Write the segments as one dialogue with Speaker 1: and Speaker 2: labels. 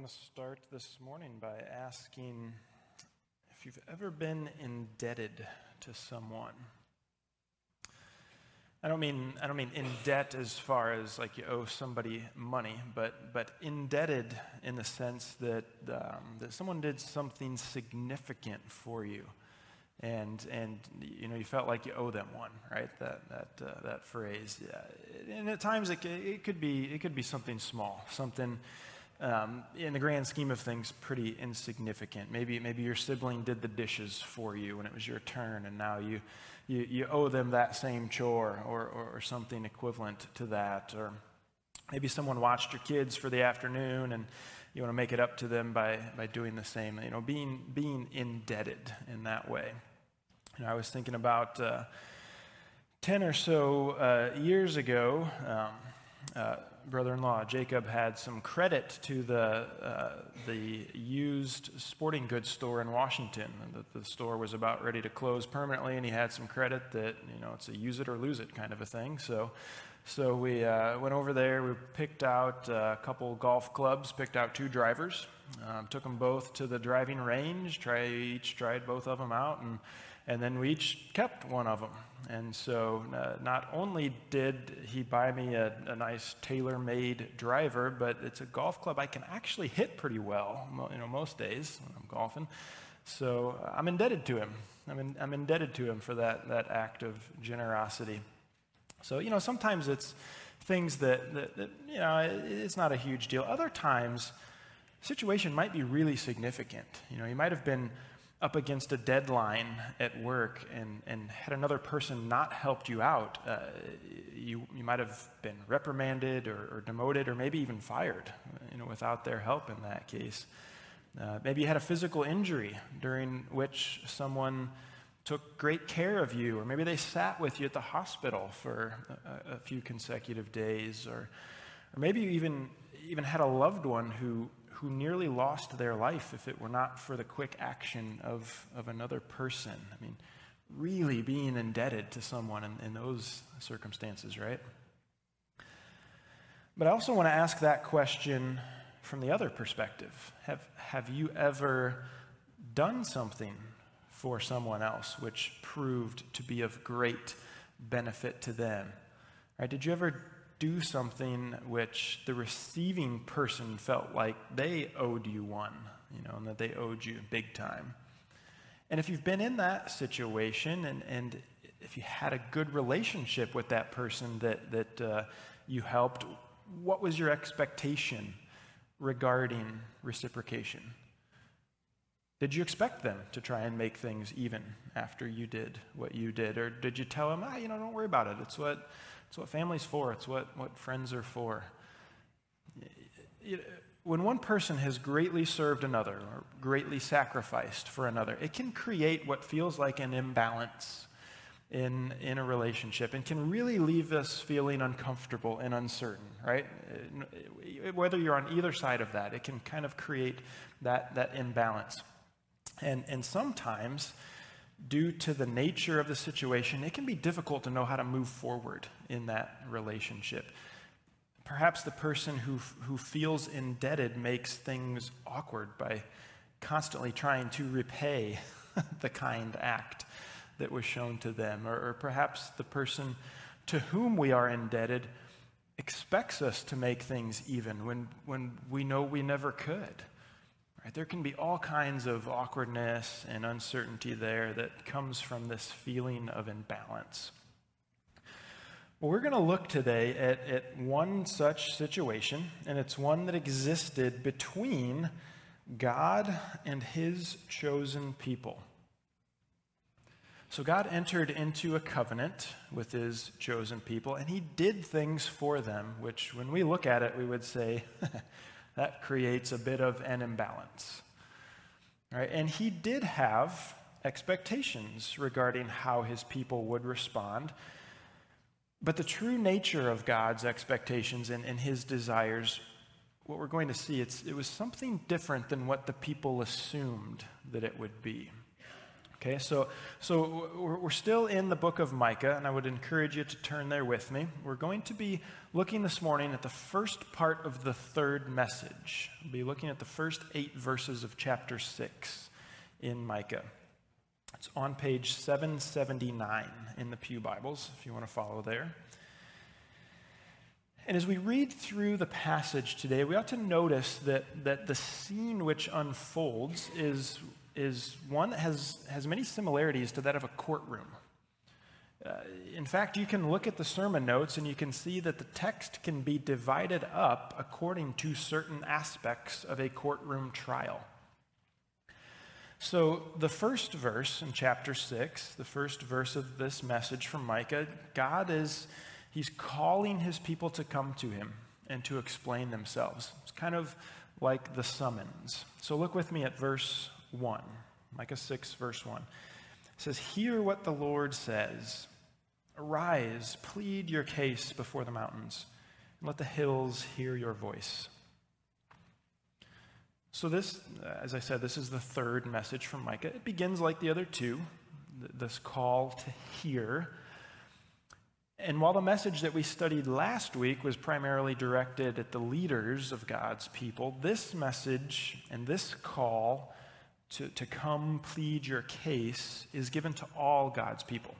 Speaker 1: want to start this morning by asking if you've ever been indebted to someone. I don't mean I don't mean in debt as far as like you owe somebody money, but but indebted in the sense that um, that someone did something significant for you, and and you know you felt like you owe them one, right? That that uh, that phrase, and at times it, it could be it could be something small, something um, in the grand scheme of things, pretty insignificant. Maybe, maybe your sibling did the dishes for you when it was your turn, and now you, you, you owe them that same chore or, or, or something equivalent to that. Or maybe someone watched your kids for the afternoon and you want to make it up to them by, by doing the same. You know, being, being indebted in that way. You know, I was thinking about uh, 10 or so uh, years ago, um, uh, brother-in-law Jacob had some credit to the uh, the used sporting goods store in Washington. The, the store was about ready to close permanently, and he had some credit that you know it's a use it or lose it kind of a thing. So. So we uh, went over there. We picked out a couple golf clubs, picked out two drivers, um, took them both to the driving range. Try each tried both of them out, and and then we each kept one of them. And so uh, not only did he buy me a, a nice TaylorMade driver, but it's a golf club I can actually hit pretty well, you know, most days when I'm golfing. So uh, I'm indebted to him. I'm, in, I'm indebted to him for that, that act of generosity. So, you know, sometimes it's things that, that, that you know, it's not a huge deal. Other times, situation might be really significant. You know, you might have been up against a deadline at work and, and had another person not helped you out, uh, you, you might have been reprimanded or, or, demoted or maybe even fired you know, without their help in that case. Uh, maybe you had a physical injury during which someone took great care of you, or maybe they sat with you at the hospital for a, a few consecutive days, or, or maybe you even, even had a loved one who who nearly lost their life if it were not for the quick action of, of another person. I mean, really being indebted to someone in, in those circumstances, right? But I also want to ask that question from the other perspective. Have, have you ever done something for someone else which proved to be of great benefit to them? Right? Did you ever do something which the receiving person felt like they owed you one, you know, and that they owed you big time. And if you've been in that situation and, and if you had a good relationship with that person that, that uh, you helped, what was your expectation regarding reciprocation? Did you expect them to try and make things even after you did what you did? Or did you tell them, ah, you know, don't worry about it. It's what it's what family's for, it's what, what friends are for. When one person has greatly served another or greatly sacrificed for another, it can create what feels like an imbalance in, in a relationship and can really leave us feeling uncomfortable and uncertain, right? Whether you're on either side of that, it can kind of create that, that imbalance. And, and sometimes due to the nature of the situation, it can be difficult to know how to move forward in that relationship. Perhaps the person who, who feels indebted makes things awkward by constantly trying to repay the kind act that was shown to them. Or, or perhaps the person to whom we are indebted expects us to make things even when, when we know we never could. Right? There can be all kinds of awkwardness and uncertainty there that comes from this feeling of imbalance. Well, we're going to look today at, at one such situation, and it's one that existed between God and his chosen people. So, God entered into a covenant with his chosen people, and he did things for them, which, when we look at it, we would say, that creates a bit of an imbalance. Right? And he did have expectations regarding how his people would respond. But the true nature of God's expectations and, and his desires, what we're going to see, it was something different than what the people assumed that it would be. Okay, so, so we're still in the book of Micah, and I would encourage you to turn there with me. We're going to be looking this morning at the first part of the third message. We'll be looking at the first eight verses of chapter 6 in Micah. It's on page 779 in the Pew Bibles, if you want to follow there. And as we read through the passage today, we ought to notice that, that the scene which unfolds is is one that has, has many similarities to that of a courtroom. Uh, in fact, you can look at the sermon notes and you can see that the text can be divided up according to certain aspects of a courtroom trial. So, the first verse in chapter 6, the first verse of this message from Micah, God is, he's calling his people to come to him and to explain themselves. It's kind of like the summons. So, look with me at verse 1. Micah 6, verse 1. It says, Hear what the Lord says. Arise, plead your case before the mountains, and let the hills hear your voice. So, this, uh, as I said, this is the third message from Micah. It begins like the other two, this call to hear. And while the message that we studied last week was primarily directed at the leaders of God's people, this message and this call to, to come plead your case is given to all God's people.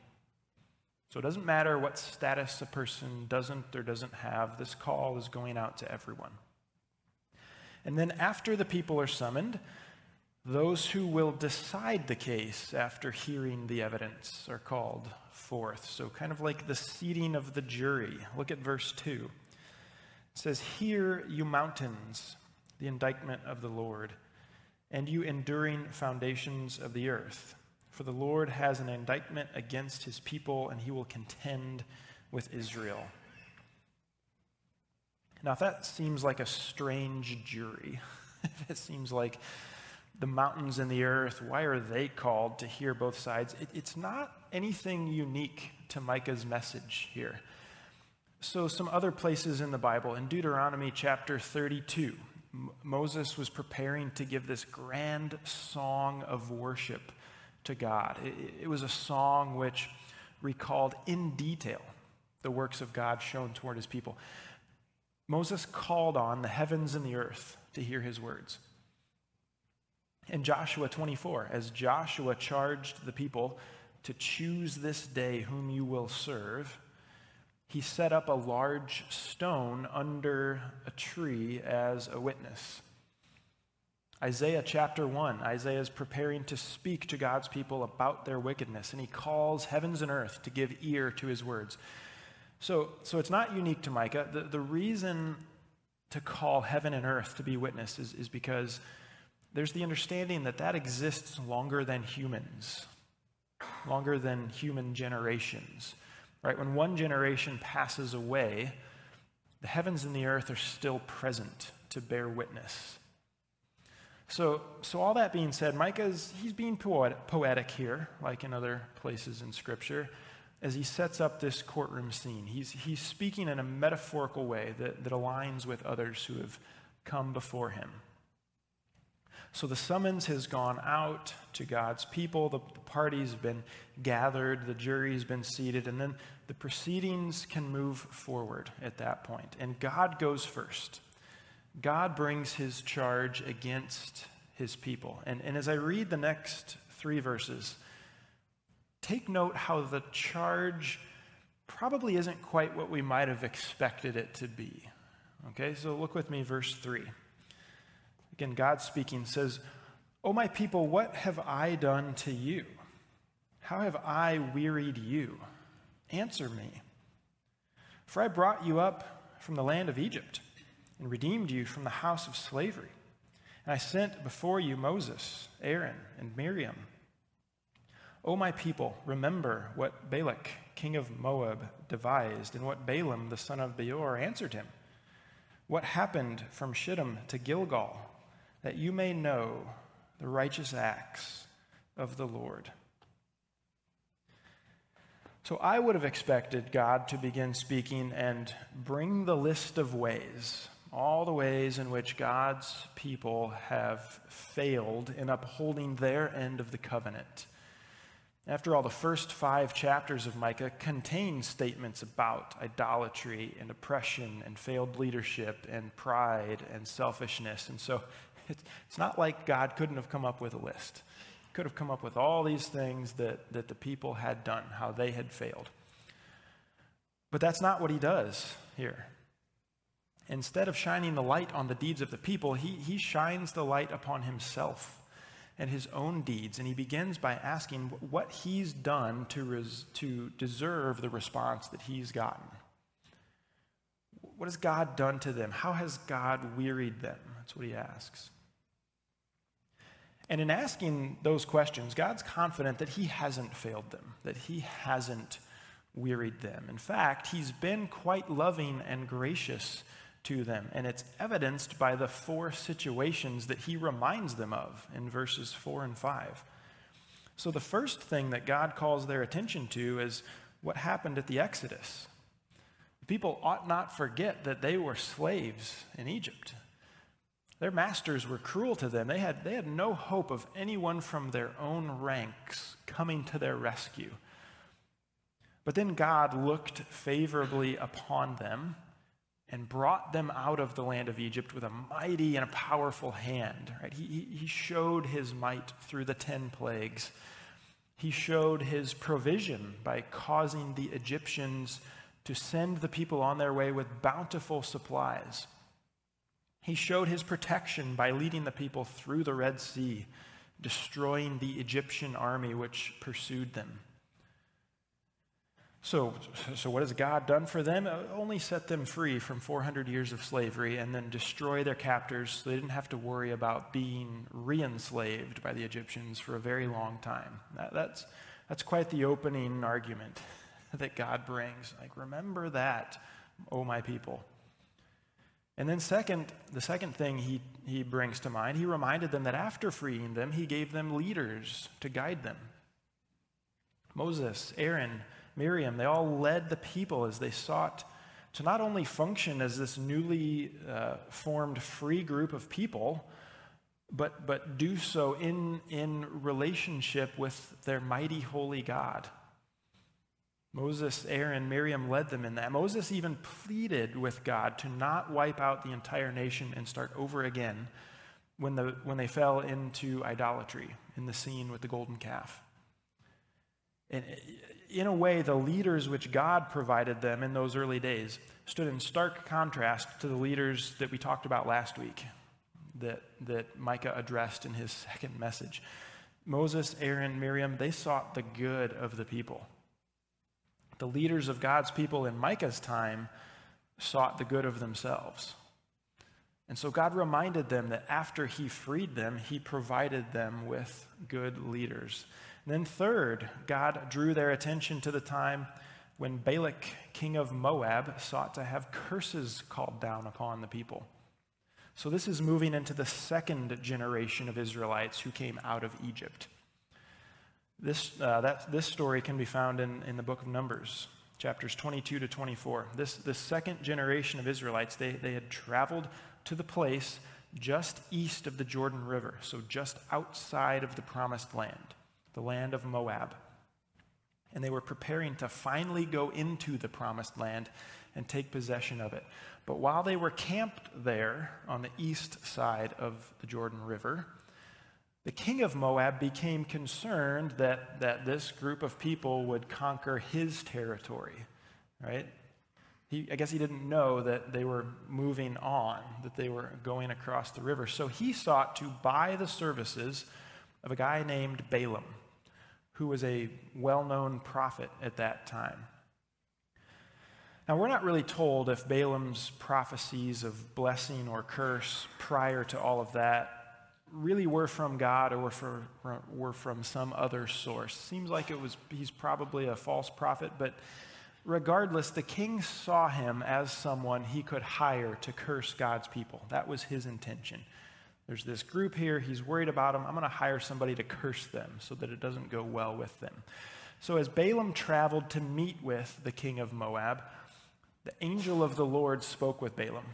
Speaker 1: So it doesn't matter what status a person doesn't or doesn't have, this call is going out to everyone. And then after the people are summoned, those who will decide the case after hearing the evidence are called forth. So, kind of like the seating of the jury. Look at verse 2. It says, Hear, you mountains, the indictment of the Lord and you enduring foundations of the earth. For the Lord has an indictment against his people, and he will contend with Israel. Now, if that seems like a strange jury, if it seems like the mountains and the earth, why are they called to hear both sides? It, it's not anything unique to Micah's message here. So, some other places in the Bible, in Deuteronomy chapter 32, Moses was preparing to give this grand song of worship to God. It, it, was a song which recalled in detail the works of God shown toward his people. Moses called on the heavens and the earth to hear his words. In Joshua 24, as Joshua charged the people to choose this day whom you will serve, he set up a large stone under a tree as a witness. Isaiah chapter 1, Isaiah is preparing to speak to God's people about their wickedness, and he calls heavens and earth to give ear to his words. So, so it's not unique to Micah. The, the reason to call heaven and earth to be witness is, is because there's the understanding that that exists longer than humans, longer than human generations. Right? When one generation passes away, the heavens and the earth are still present to bear witness. So, so all that being said, Micah's he's being poetic, poetic here, like in other places in Scripture, as he sets up this courtroom scene. He's, he's speaking in a metaphorical way that, that aligns with others who have come before him. So the summons has gone out to God's people. The, the party's been gathered. The jury's been seated. And then the proceedings can move forward at that point. And God goes first. God brings his charge against his people. And, and as I read the next three verses, take note how the charge probably isn't quite what we might have expected it to be. Okay, so look with me, verse 3. Again, God speaking says, O my people, what have I done to you? How have I wearied you? Answer me. For I brought you up from the land of Egypt and redeemed you from the house of slavery. And I sent before you Moses, Aaron, and Miriam. O my people, remember what Balak, king of Moab, devised, and what Balaam, the son of Beor, answered him. What happened from Shittim to Gilgal that you may know the righteous acts of the Lord. So I would have expected God to begin speaking and bring the list of ways, all the ways in which God's people have failed in upholding their end of the covenant. After all, the first five chapters of Micah contain statements about idolatry and oppression and failed leadership and pride and selfishness. And so it's not like God couldn't have come up with a list. He could have come up with all these things that, that the people had done, how they had failed. But that's not what he does here. Instead of shining the light on the deeds of the people, he, he shines the light upon himself and his own deeds. And he begins by asking what he's done to, res, to deserve the response that he's gotten. What has God done to them? How has God wearied them? That's what he asks. And in asking those questions, God's confident that he hasn't failed them, that he hasn't wearied them. In fact, he's been quite loving and gracious to them. And it's evidenced by the four situations that he reminds them of in verses 4 and 5. So, the first thing that God calls their attention to is what happened at the Exodus. People ought not forget that they were slaves in Egypt. Their masters were cruel to them. They had, they had no hope of anyone from their own ranks coming to their rescue. But then God looked favorably upon them and brought them out of the land of Egypt with a mighty and a powerful hand. Right? He, he showed his might through the ten plagues. He showed his provision by causing the Egyptians to send the people on their way with bountiful supplies. He showed his protection by leading the people through the Red Sea, destroying the Egyptian army which pursued them. So, so what has God done for them? Uh, only set them free from 400 years of slavery and then destroy their captors so they didn't have to worry about being re enslaved by the Egyptians for a very long time. That, that's, that's quite the opening argument that God brings. Like, remember that, oh my people. And then, second, the second thing he, he brings to mind, he reminded them that after freeing them, he gave them leaders to guide them. Moses, Aaron, Miriam, they all led the people as they sought to not only function as this newly uh, formed free group of people, but, but do so in, in relationship with their mighty holy God. Moses, Aaron, Miriam led them in that. Moses even pleaded with God to not wipe out the entire nation and start over again when, the, when they fell into idolatry in the scene with the golden calf. And in a way, the leaders which God provided them in those early days stood in stark contrast to the leaders that we talked about last week, that, that Micah addressed in his second message. Moses, Aaron, Miriam, they sought the good of the people. The leaders of God's people in Micah's time sought the good of themselves. And so God reminded them that after he freed them, he provided them with good leaders. Then, third, God drew their attention to the time when Balak, king of Moab, sought to have curses called down upon the people. So, this is moving into the second generation of Israelites who came out of Egypt. This, uh, that, this story can be found in, in the book of Numbers, chapters 22 to 24. This, this second generation of Israelites, they, they had traveled to the place just east of the Jordan River, so just outside of the promised land the land of Moab. And they were preparing to finally go into the promised land and take possession of it. But while they were camped there on the east side of the Jordan River, the king of Moab became concerned that, that this group of people would conquer his territory, right? He, I guess he didn't know that they were moving on, that they were going across the river. So he sought to buy the services of a guy named Balaam who was a well known prophet at that time. Now, we're not really told if Balaam's prophecies of blessing or curse prior to all of that really were from God or were, for, were from some other source. Seems like it was, he's probably a false prophet, but regardless, the king saw him as someone he could hire to curse God's people. That was his intention. There's this group here. He's worried about them. I'm going to hire somebody to curse them so that it doesn't go well with them. So, as Balaam traveled to meet with the king of Moab, the angel of the Lord spoke with Balaam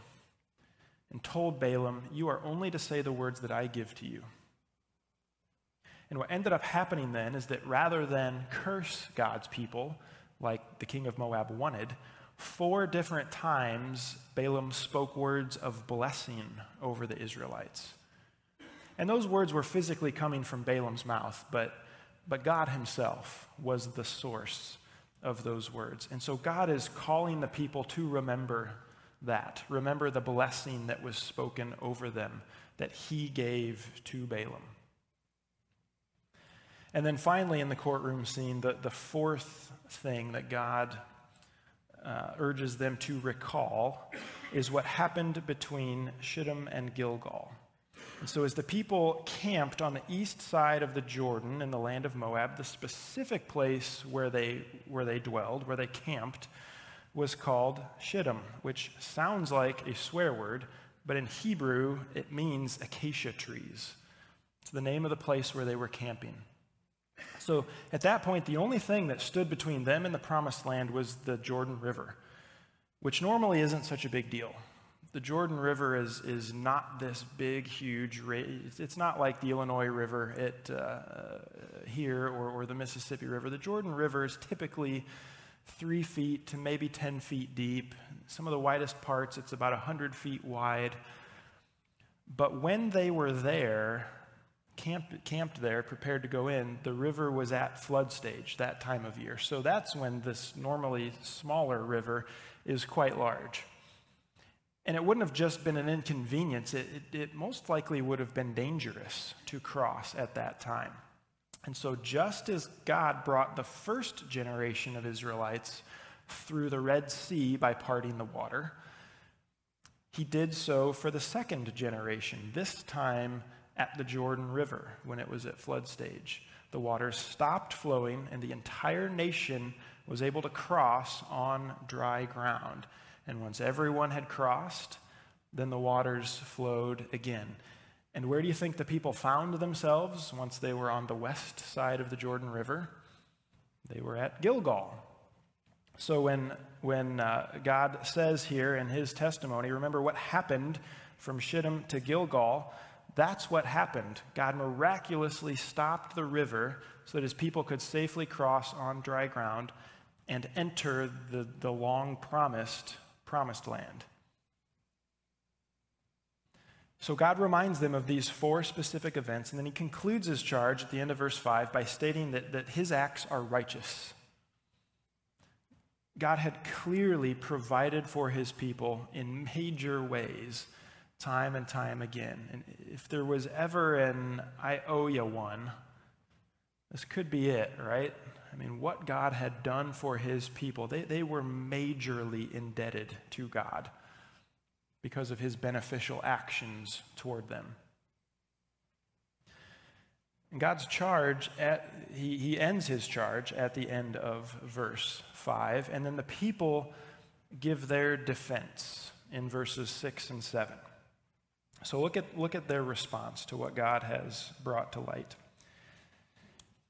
Speaker 1: and told Balaam, You are only to say the words that I give to you. And what ended up happening then is that rather than curse God's people, like the king of Moab wanted, four different times Balaam spoke words of blessing over the Israelites. And those words were physically coming from Balaam's mouth, but, but God himself was the source of those words. And so God is calling the people to remember that. Remember the blessing that was spoken over them that he gave to Balaam. And then finally, in the courtroom scene, the, the fourth thing that God uh, urges them to recall is what happened between Shittim and Gilgal. And so, as the people camped on the east side of the Jordan in the land of Moab, the specific place where they, where they dwelled, where they camped, was called Shittim, which sounds like a swear word, but in Hebrew, it means acacia trees. It's the name of the place where they were camping. So at that point, the only thing that stood between them and the promised land was the Jordan River, which normally isn't such a big deal. The Jordan River is, is not this big, huge, it's not like the Illinois River at, uh, here or, or the Mississippi River. The Jordan River is typically three feet to maybe 10 feet deep. Some of the widest parts, it's about 100 feet wide. But when they were there, camped, camped there, prepared to go in, the river was at flood stage that time of year. So that's when this normally smaller river is quite large. And it wouldn't have just been an inconvenience, it, it, it, most likely would have been dangerous to cross at that time. And so, just as God brought the first generation of Israelites through the Red Sea by parting the water, he did so for the second generation, this time at the Jordan River when it was at flood stage. The water stopped flowing, and the entire nation was able to cross on dry ground. And once everyone had crossed, then the waters flowed again. And where do you think the people found themselves once they were on the west side of the Jordan River? They were at Gilgal. So when, when uh, God says here in his testimony, remember what happened from Shittim to Gilgal, that's what happened. God miraculously stopped the river so that his people could safely cross on dry ground and enter the, the long promised promised land. So God reminds them of these four specific events, and then he concludes his charge at the end of verse 5 by stating that, that his acts are righteous. God had clearly provided for his people in major ways time and time again. And if there was ever an I owe you one, this could be it, right? I mean, what God had done for his people, they, they were majorly indebted to God because of his beneficial actions toward them. And God's charge, at, he, he ends his charge at the end of verse 5, and then the people give their defense in verses 6 and 7. So look at, look at their response to what God has brought to light.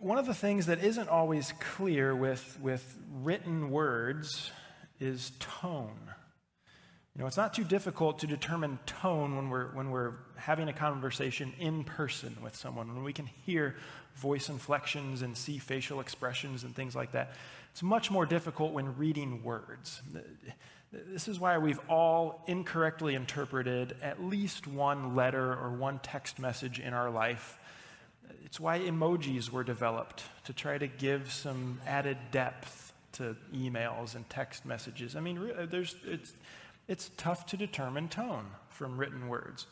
Speaker 1: one of the things that isn't always clear with, with written words is tone. You know, it's not too difficult to determine tone when we're, when we're having a conversation in person with someone, when we can hear voice inflections and see facial expressions and things like that. It's much more difficult when reading words. This is why we've all incorrectly interpreted at least one letter or one text message in our life it's why emojis were developed to try to give some added depth to emails and text messages. I mean, uh, there's, it's, it's tough to determine tone from written words.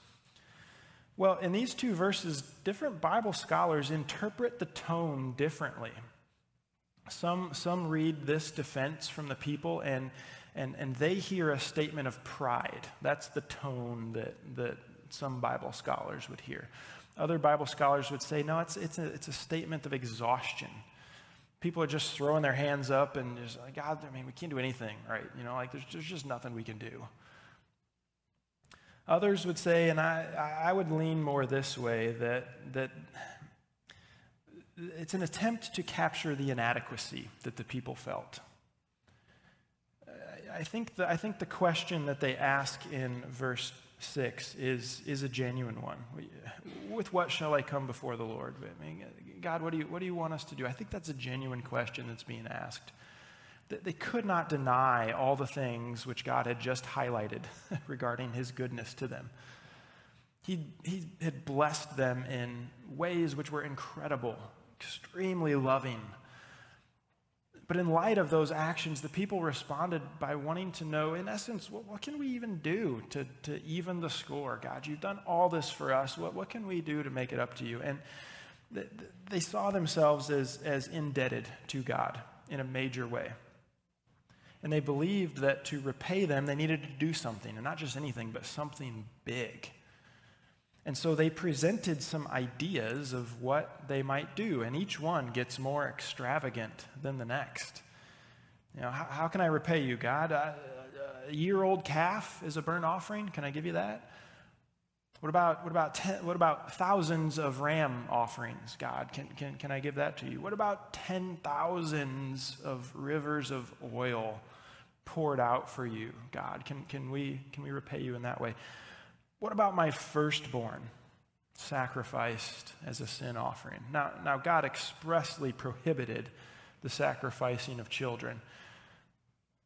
Speaker 1: Well, in these two verses, different Bible scholars interpret the tone differently. Some, some read this defense from the people and, and, and they hear a statement of pride. That's the tone that, that some Bible scholars would hear. Other Bible scholars would say, no, it's, it's, a, it's a statement of exhaustion. People are just throwing their hands up and just like, God, I mean, we can't do anything, right? You know, like there's, there's just nothing we can do. Others would say, and I, I would lean more this way, that, that it's an attempt to capture the inadequacy that the people felt. I think the, I think the question that they ask in verse 6 is, is a genuine one. With what shall I come before the Lord? I mean, God, what do, you, what do you want us to do? I think that's a genuine question that's being asked. They could not deny all the things which God had just highlighted regarding his goodness to them. He, he had blessed them in ways which were incredible, extremely loving. But in light of those actions, the people responded by wanting to know, in essence, what, what can we even do to, to even the score? God, you've done all this for us. What, what can we do to make it up to you? And th- they saw themselves as, as indebted to God in a major way. And they believed that to repay them, they needed to do something, and not just anything, but something big. And so they presented some ideas of what they might do, and each one gets more extravagant than the next. You know, how, how can I repay you, God? Uh, a year old calf is a burnt offering. Can I give you that? What about, what about, ten, what about thousands of ram offerings, God? Can, can, can I give that to you? What about ten thousands of rivers of oil? poured out for you, God? Can, can, we, can we repay you in that way? What about my firstborn sacrificed as a sin offering? Now, now God expressly prohibited the sacrificing of children.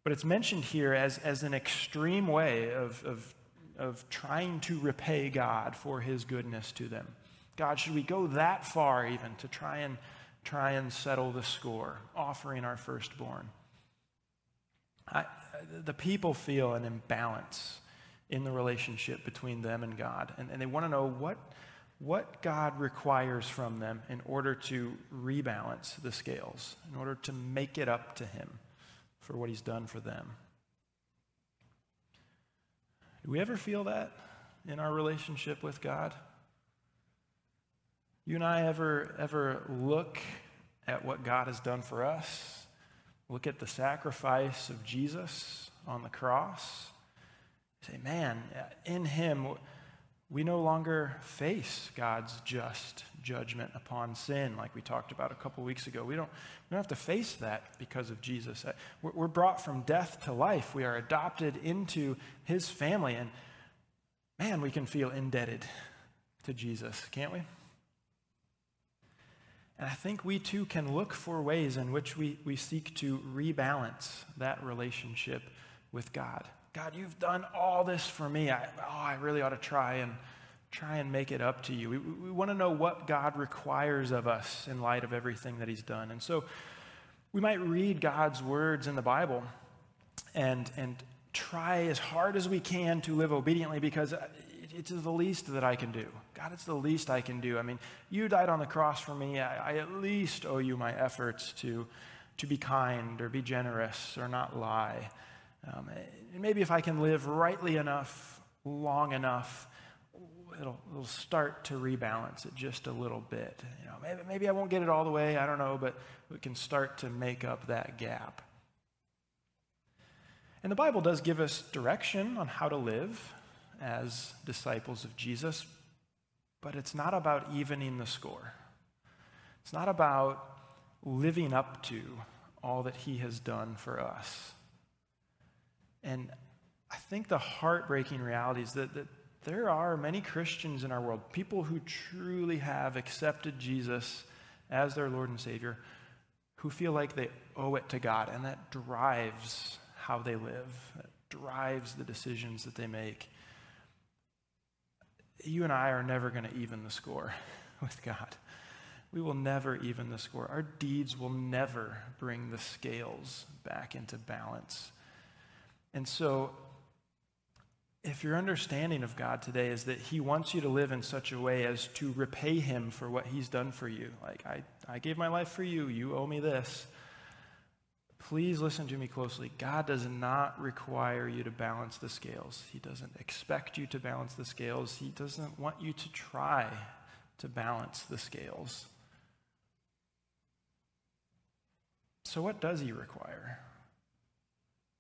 Speaker 1: But it's mentioned here as, as an extreme way of, of, of trying to repay God for his goodness to them. God, should we go that far even to try and try and settle the score, offering our firstborn? I, the people feel an imbalance in the relationship between them and God. And, and they want to know what, what God requires from them in order to rebalance the scales, in order to make it up to Him for what He's done for them. Do we ever feel that in our relationship with God? You and I ever, ever look at what God has done for us look at the sacrifice of Jesus on the cross, say, man, in him, we no longer face God's just judgment upon sin, like we talked about a couple weeks ago. We don't, we don't have to face that because of Jesus. Uh, we're brought from death to life. We are adopted into his family. And man, we can feel indebted to Jesus, can't we? And I think we too can look for ways in which we, we seek to rebalance that relationship with God. God, you've done all this for me. I, oh, I really ought to try and try and make it up to you. We, we want to know what God requires of us in light of everything that He's done. And so we might read God's words in the Bible and, and try as hard as we can to live obediently because it's the least that I can do. God, it's the least I can do. I mean, you died on the cross for me. I, I at least owe you my efforts to, to be kind or be generous or not lie. Um, and maybe if I can live rightly enough, long enough, it'll, it'll start to rebalance it just a little bit. You know, maybe, maybe I won't get it all the way, I don't know, but we can start to make up that gap. And the Bible does give us direction on how to live as disciples of Jesus, but it's not about evening the score. It's not about living up to all that he has done for us. And I think the heartbreaking reality is that, that there are many Christians in our world, people who truly have accepted Jesus as their Lord and Savior, who feel like they owe it to God, and that drives how they live, that drives the decisions that they make you and I are never going to even the score with God. We will never even the score. Our deeds will never bring the scales back into balance. And so, if your understanding of God today is that He wants you to live in such a way as to repay Him for what He's done for you, like, I, I gave my life for you, you owe me this. Please listen to me closely. God does not require you to balance the scales. He doesn't expect you to balance the scales. He doesn't want you to try to balance the scales. So, what does he require?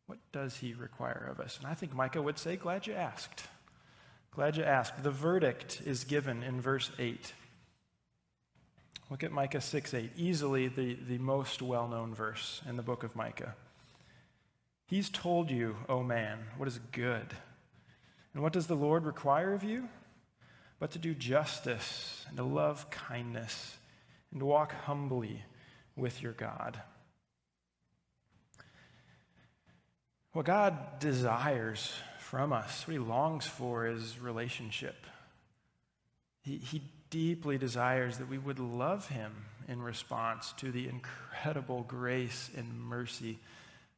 Speaker 1: What does he require of us? And I think Micah would say, Glad you asked. Glad you asked. The verdict is given in verse 8. Look at Micah 6 8, easily the, the most well known verse in the book of Micah. He's told you, O oh man, what is good. And what does the Lord require of you? But to do justice and to love kindness and to walk humbly with your God. What God desires from us, what He longs for, is relationship. He, he deeply desires that we would love Him in response to the incredible grace and mercy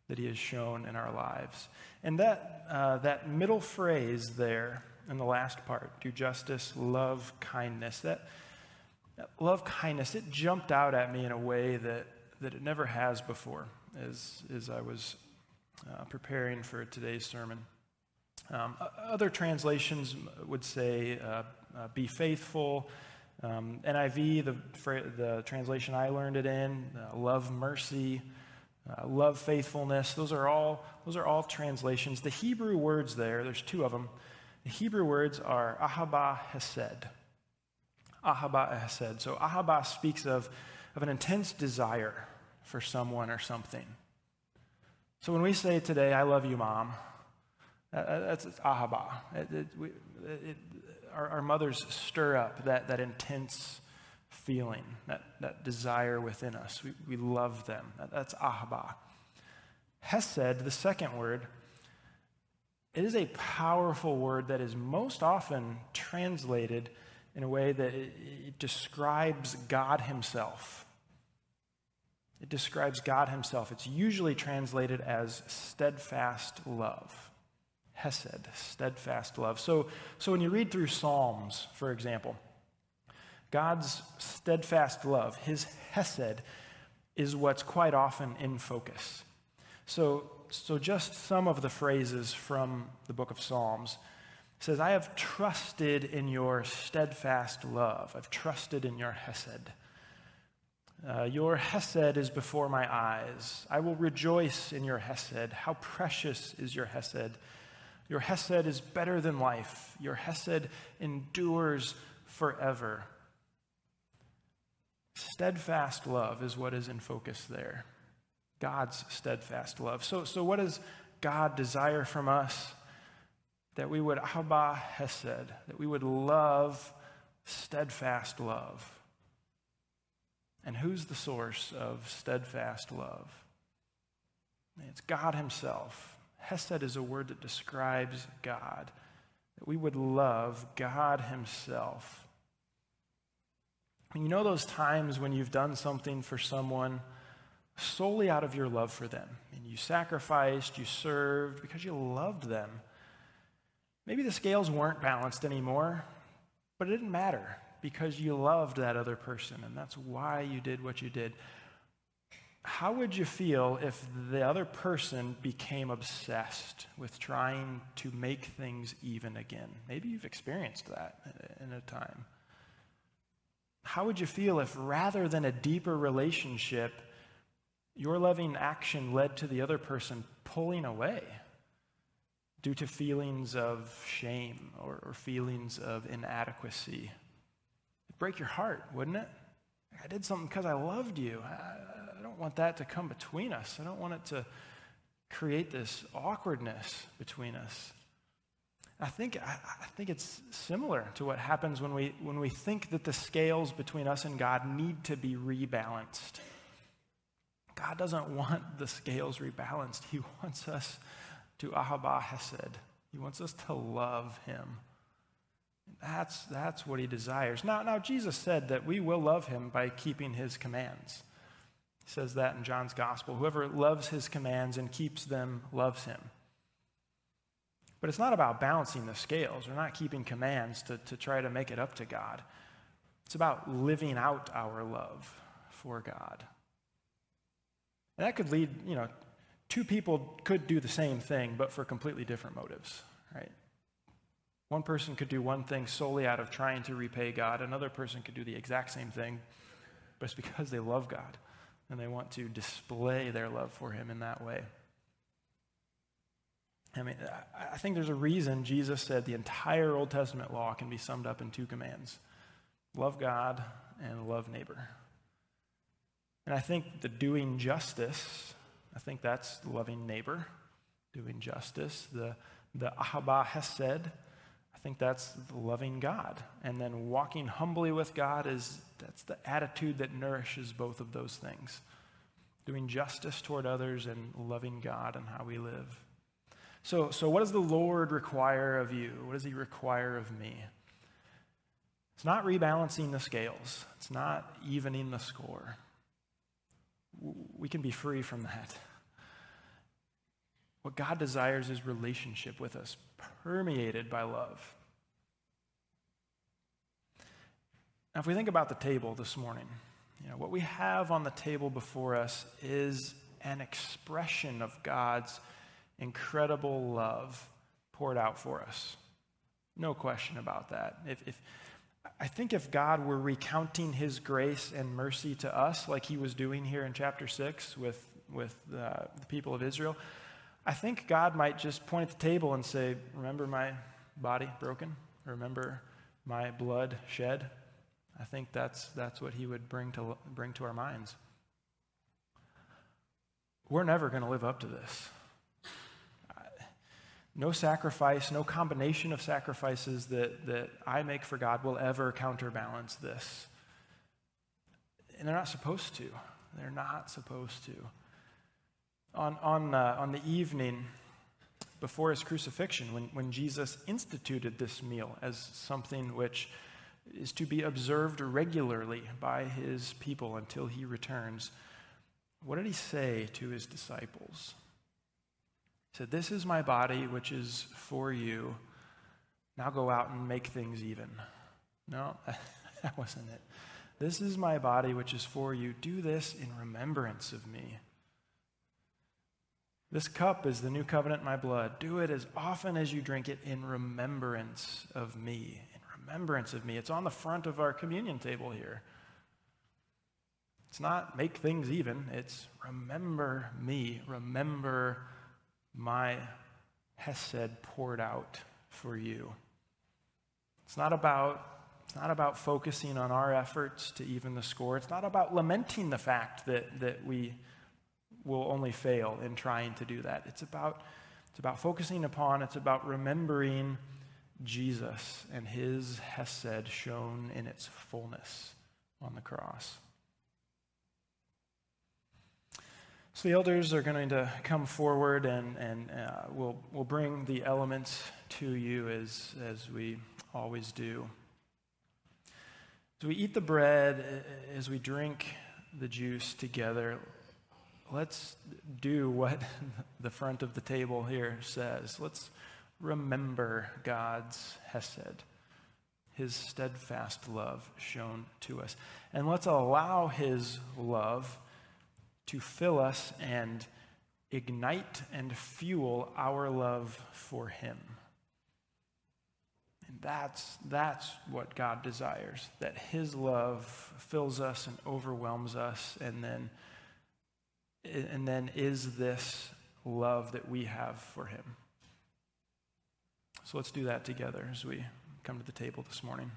Speaker 1: that He has shown in our lives. And that, uh, that middle phrase there in the last part do justice, love kindness that, that love kindness, it jumped out at me in a way that, that it never has before as, as I was uh, preparing for today's sermon. Um, other translations would say, uh, uh, be faithful. Um, NIV, the, the translation I learned it in, uh, love mercy, uh, love faithfulness. Those are, all, those are all translations. The Hebrew words there, there's two of them. The Hebrew words are ahaba hesed. Ahaba hesed. So ahaba speaks of, of an intense desire for someone or something. So when we say today, I love you, mom, that's ahaba. It, it, we, it, our, our, mothers stir up that, that intense feeling, that, that desire within us. We, we love them. That, that's ahaba. Hesed, the second word, it is a powerful word that is most often translated in a way that it, it describes God Himself. It describes God Himself. It's usually translated as steadfast love. Hesed, steadfast love. So, so when you read through Psalms, for example, God's steadfast love, His Hesed, is what's quite often in focus. So, so just some of the phrases from the book of Psalms says, I have trusted in your steadfast love. I've trusted in your Hesed. Uh, your Hesed is before my eyes. I will rejoice in your Hesed. How precious is your Hesed! Your Hesed is better than life. Your Hesed endures forever. Steadfast love is what is in focus there. God's steadfast love. So, so what does God desire from us? That we would ahaba Hesed, that we would love steadfast love. And who's the source of steadfast love? It's God Himself. Hesed is a word that describes God, that we would love God Himself. And you know those times when you've done something for someone solely out of your love for them, and you sacrificed, you served because you loved them. Maybe the scales weren't balanced anymore, but it didn't matter because you loved that other person, and that's why you did what you did. How would you feel if the other person became obsessed with trying to make things even again? Maybe you've experienced that in a time. How would you feel if rather than a deeper relationship, your loving action led to the other person pulling away due to feelings of shame or, or feelings of inadequacy? Break your heart, wouldn't it? I did something because I loved you. I, I don't want that to come between us. I don't want it to create this awkwardness between us. I think, I, I, think it's similar to what happens when we, when we think that the scales between us and God need to be rebalanced. God doesn't want the scales rebalanced. He wants us to ahaba hesed. He wants us to love him. That's, that's what he desires. Now, now, Jesus said that we will love him by keeping his commands. He says that in John's gospel. Whoever loves his commands and keeps them loves him. But it's not about balancing the scales. We're not keeping commands to, to try to make it up to God. It's about living out our love for God. And that could lead, you know, two people could do the same thing, but for completely different motives, right? One person could do one thing solely out of trying to repay God. Another person could do the exact same thing, but it's because they love God. and they want to display their love for him in that way. I mean, I think there's a reason Jesus said the entire Old Testament law can be summed up in two commands love God and love neighbor. And I think the doing justice, I think that's loving neighbor, doing justice. The, the ahava hesed, I think that's loving God. And then walking humbly with God is that's the attitude that nourishes both of those things. Doing justice toward others and loving God and how we live. So, so what does the Lord require of you? What does He require of me? It's not rebalancing the scales, it's not evening the score. We can be free from that. What God desires is relationship with us, permeated by love. Now, if we think about the table this morning, you know, what we have on the table before us is an expression of God's incredible love poured out for us. No question about that. If, if, I think if God were recounting his grace and mercy to us, like he was doing here in chapter 6 with, with uh, the people of Israel, I think God might just point at the table and say, Remember my body broken? Remember my blood shed? I think that's, that's what he would bring to, bring to our minds. We're never going to live up to this. No sacrifice, no combination of sacrifices that, that I make for God will ever counterbalance this. And they're not supposed to. They're not supposed to. On, on, uh, on the evening before his crucifixion, when, when Jesus instituted this meal as something which is to be observed regularly by his people until he returns, what did he say to his disciples? He said, This is my body, which is for you. Now go out and make things even. No, that wasn't it. This is my body, which is for you. Do this in remembrance of me. This cup is the new covenant in my blood. Do it as often as you drink it in remembrance of me. In remembrance of me. It's on the front of our communion table here. It's not make things even, it's remember me. Remember my Hesed poured out for you. It's not about it's not about focusing on our efforts to even the score. It's not about lamenting the fact that, that we will only fail in trying to do that. It's about, it's about focusing upon, it's about remembering Jesus and his Hesed shown in its fullness on the cross. So the elders are going to come forward and, and uh, we'll, we'll bring the elements to you as, as we always do. As we eat the bread, as we drink the juice together, let's do what the front of the table here says. Let's remember God's Hesed, his steadfast love shown to us. And let's allow his love to fill us and ignite and fuel our love for Him. And that's, that's what God desires, that His love fills us and overwhelms us, and then, and then is this love that we have for Him. So let's do that together as we come to the table this morning.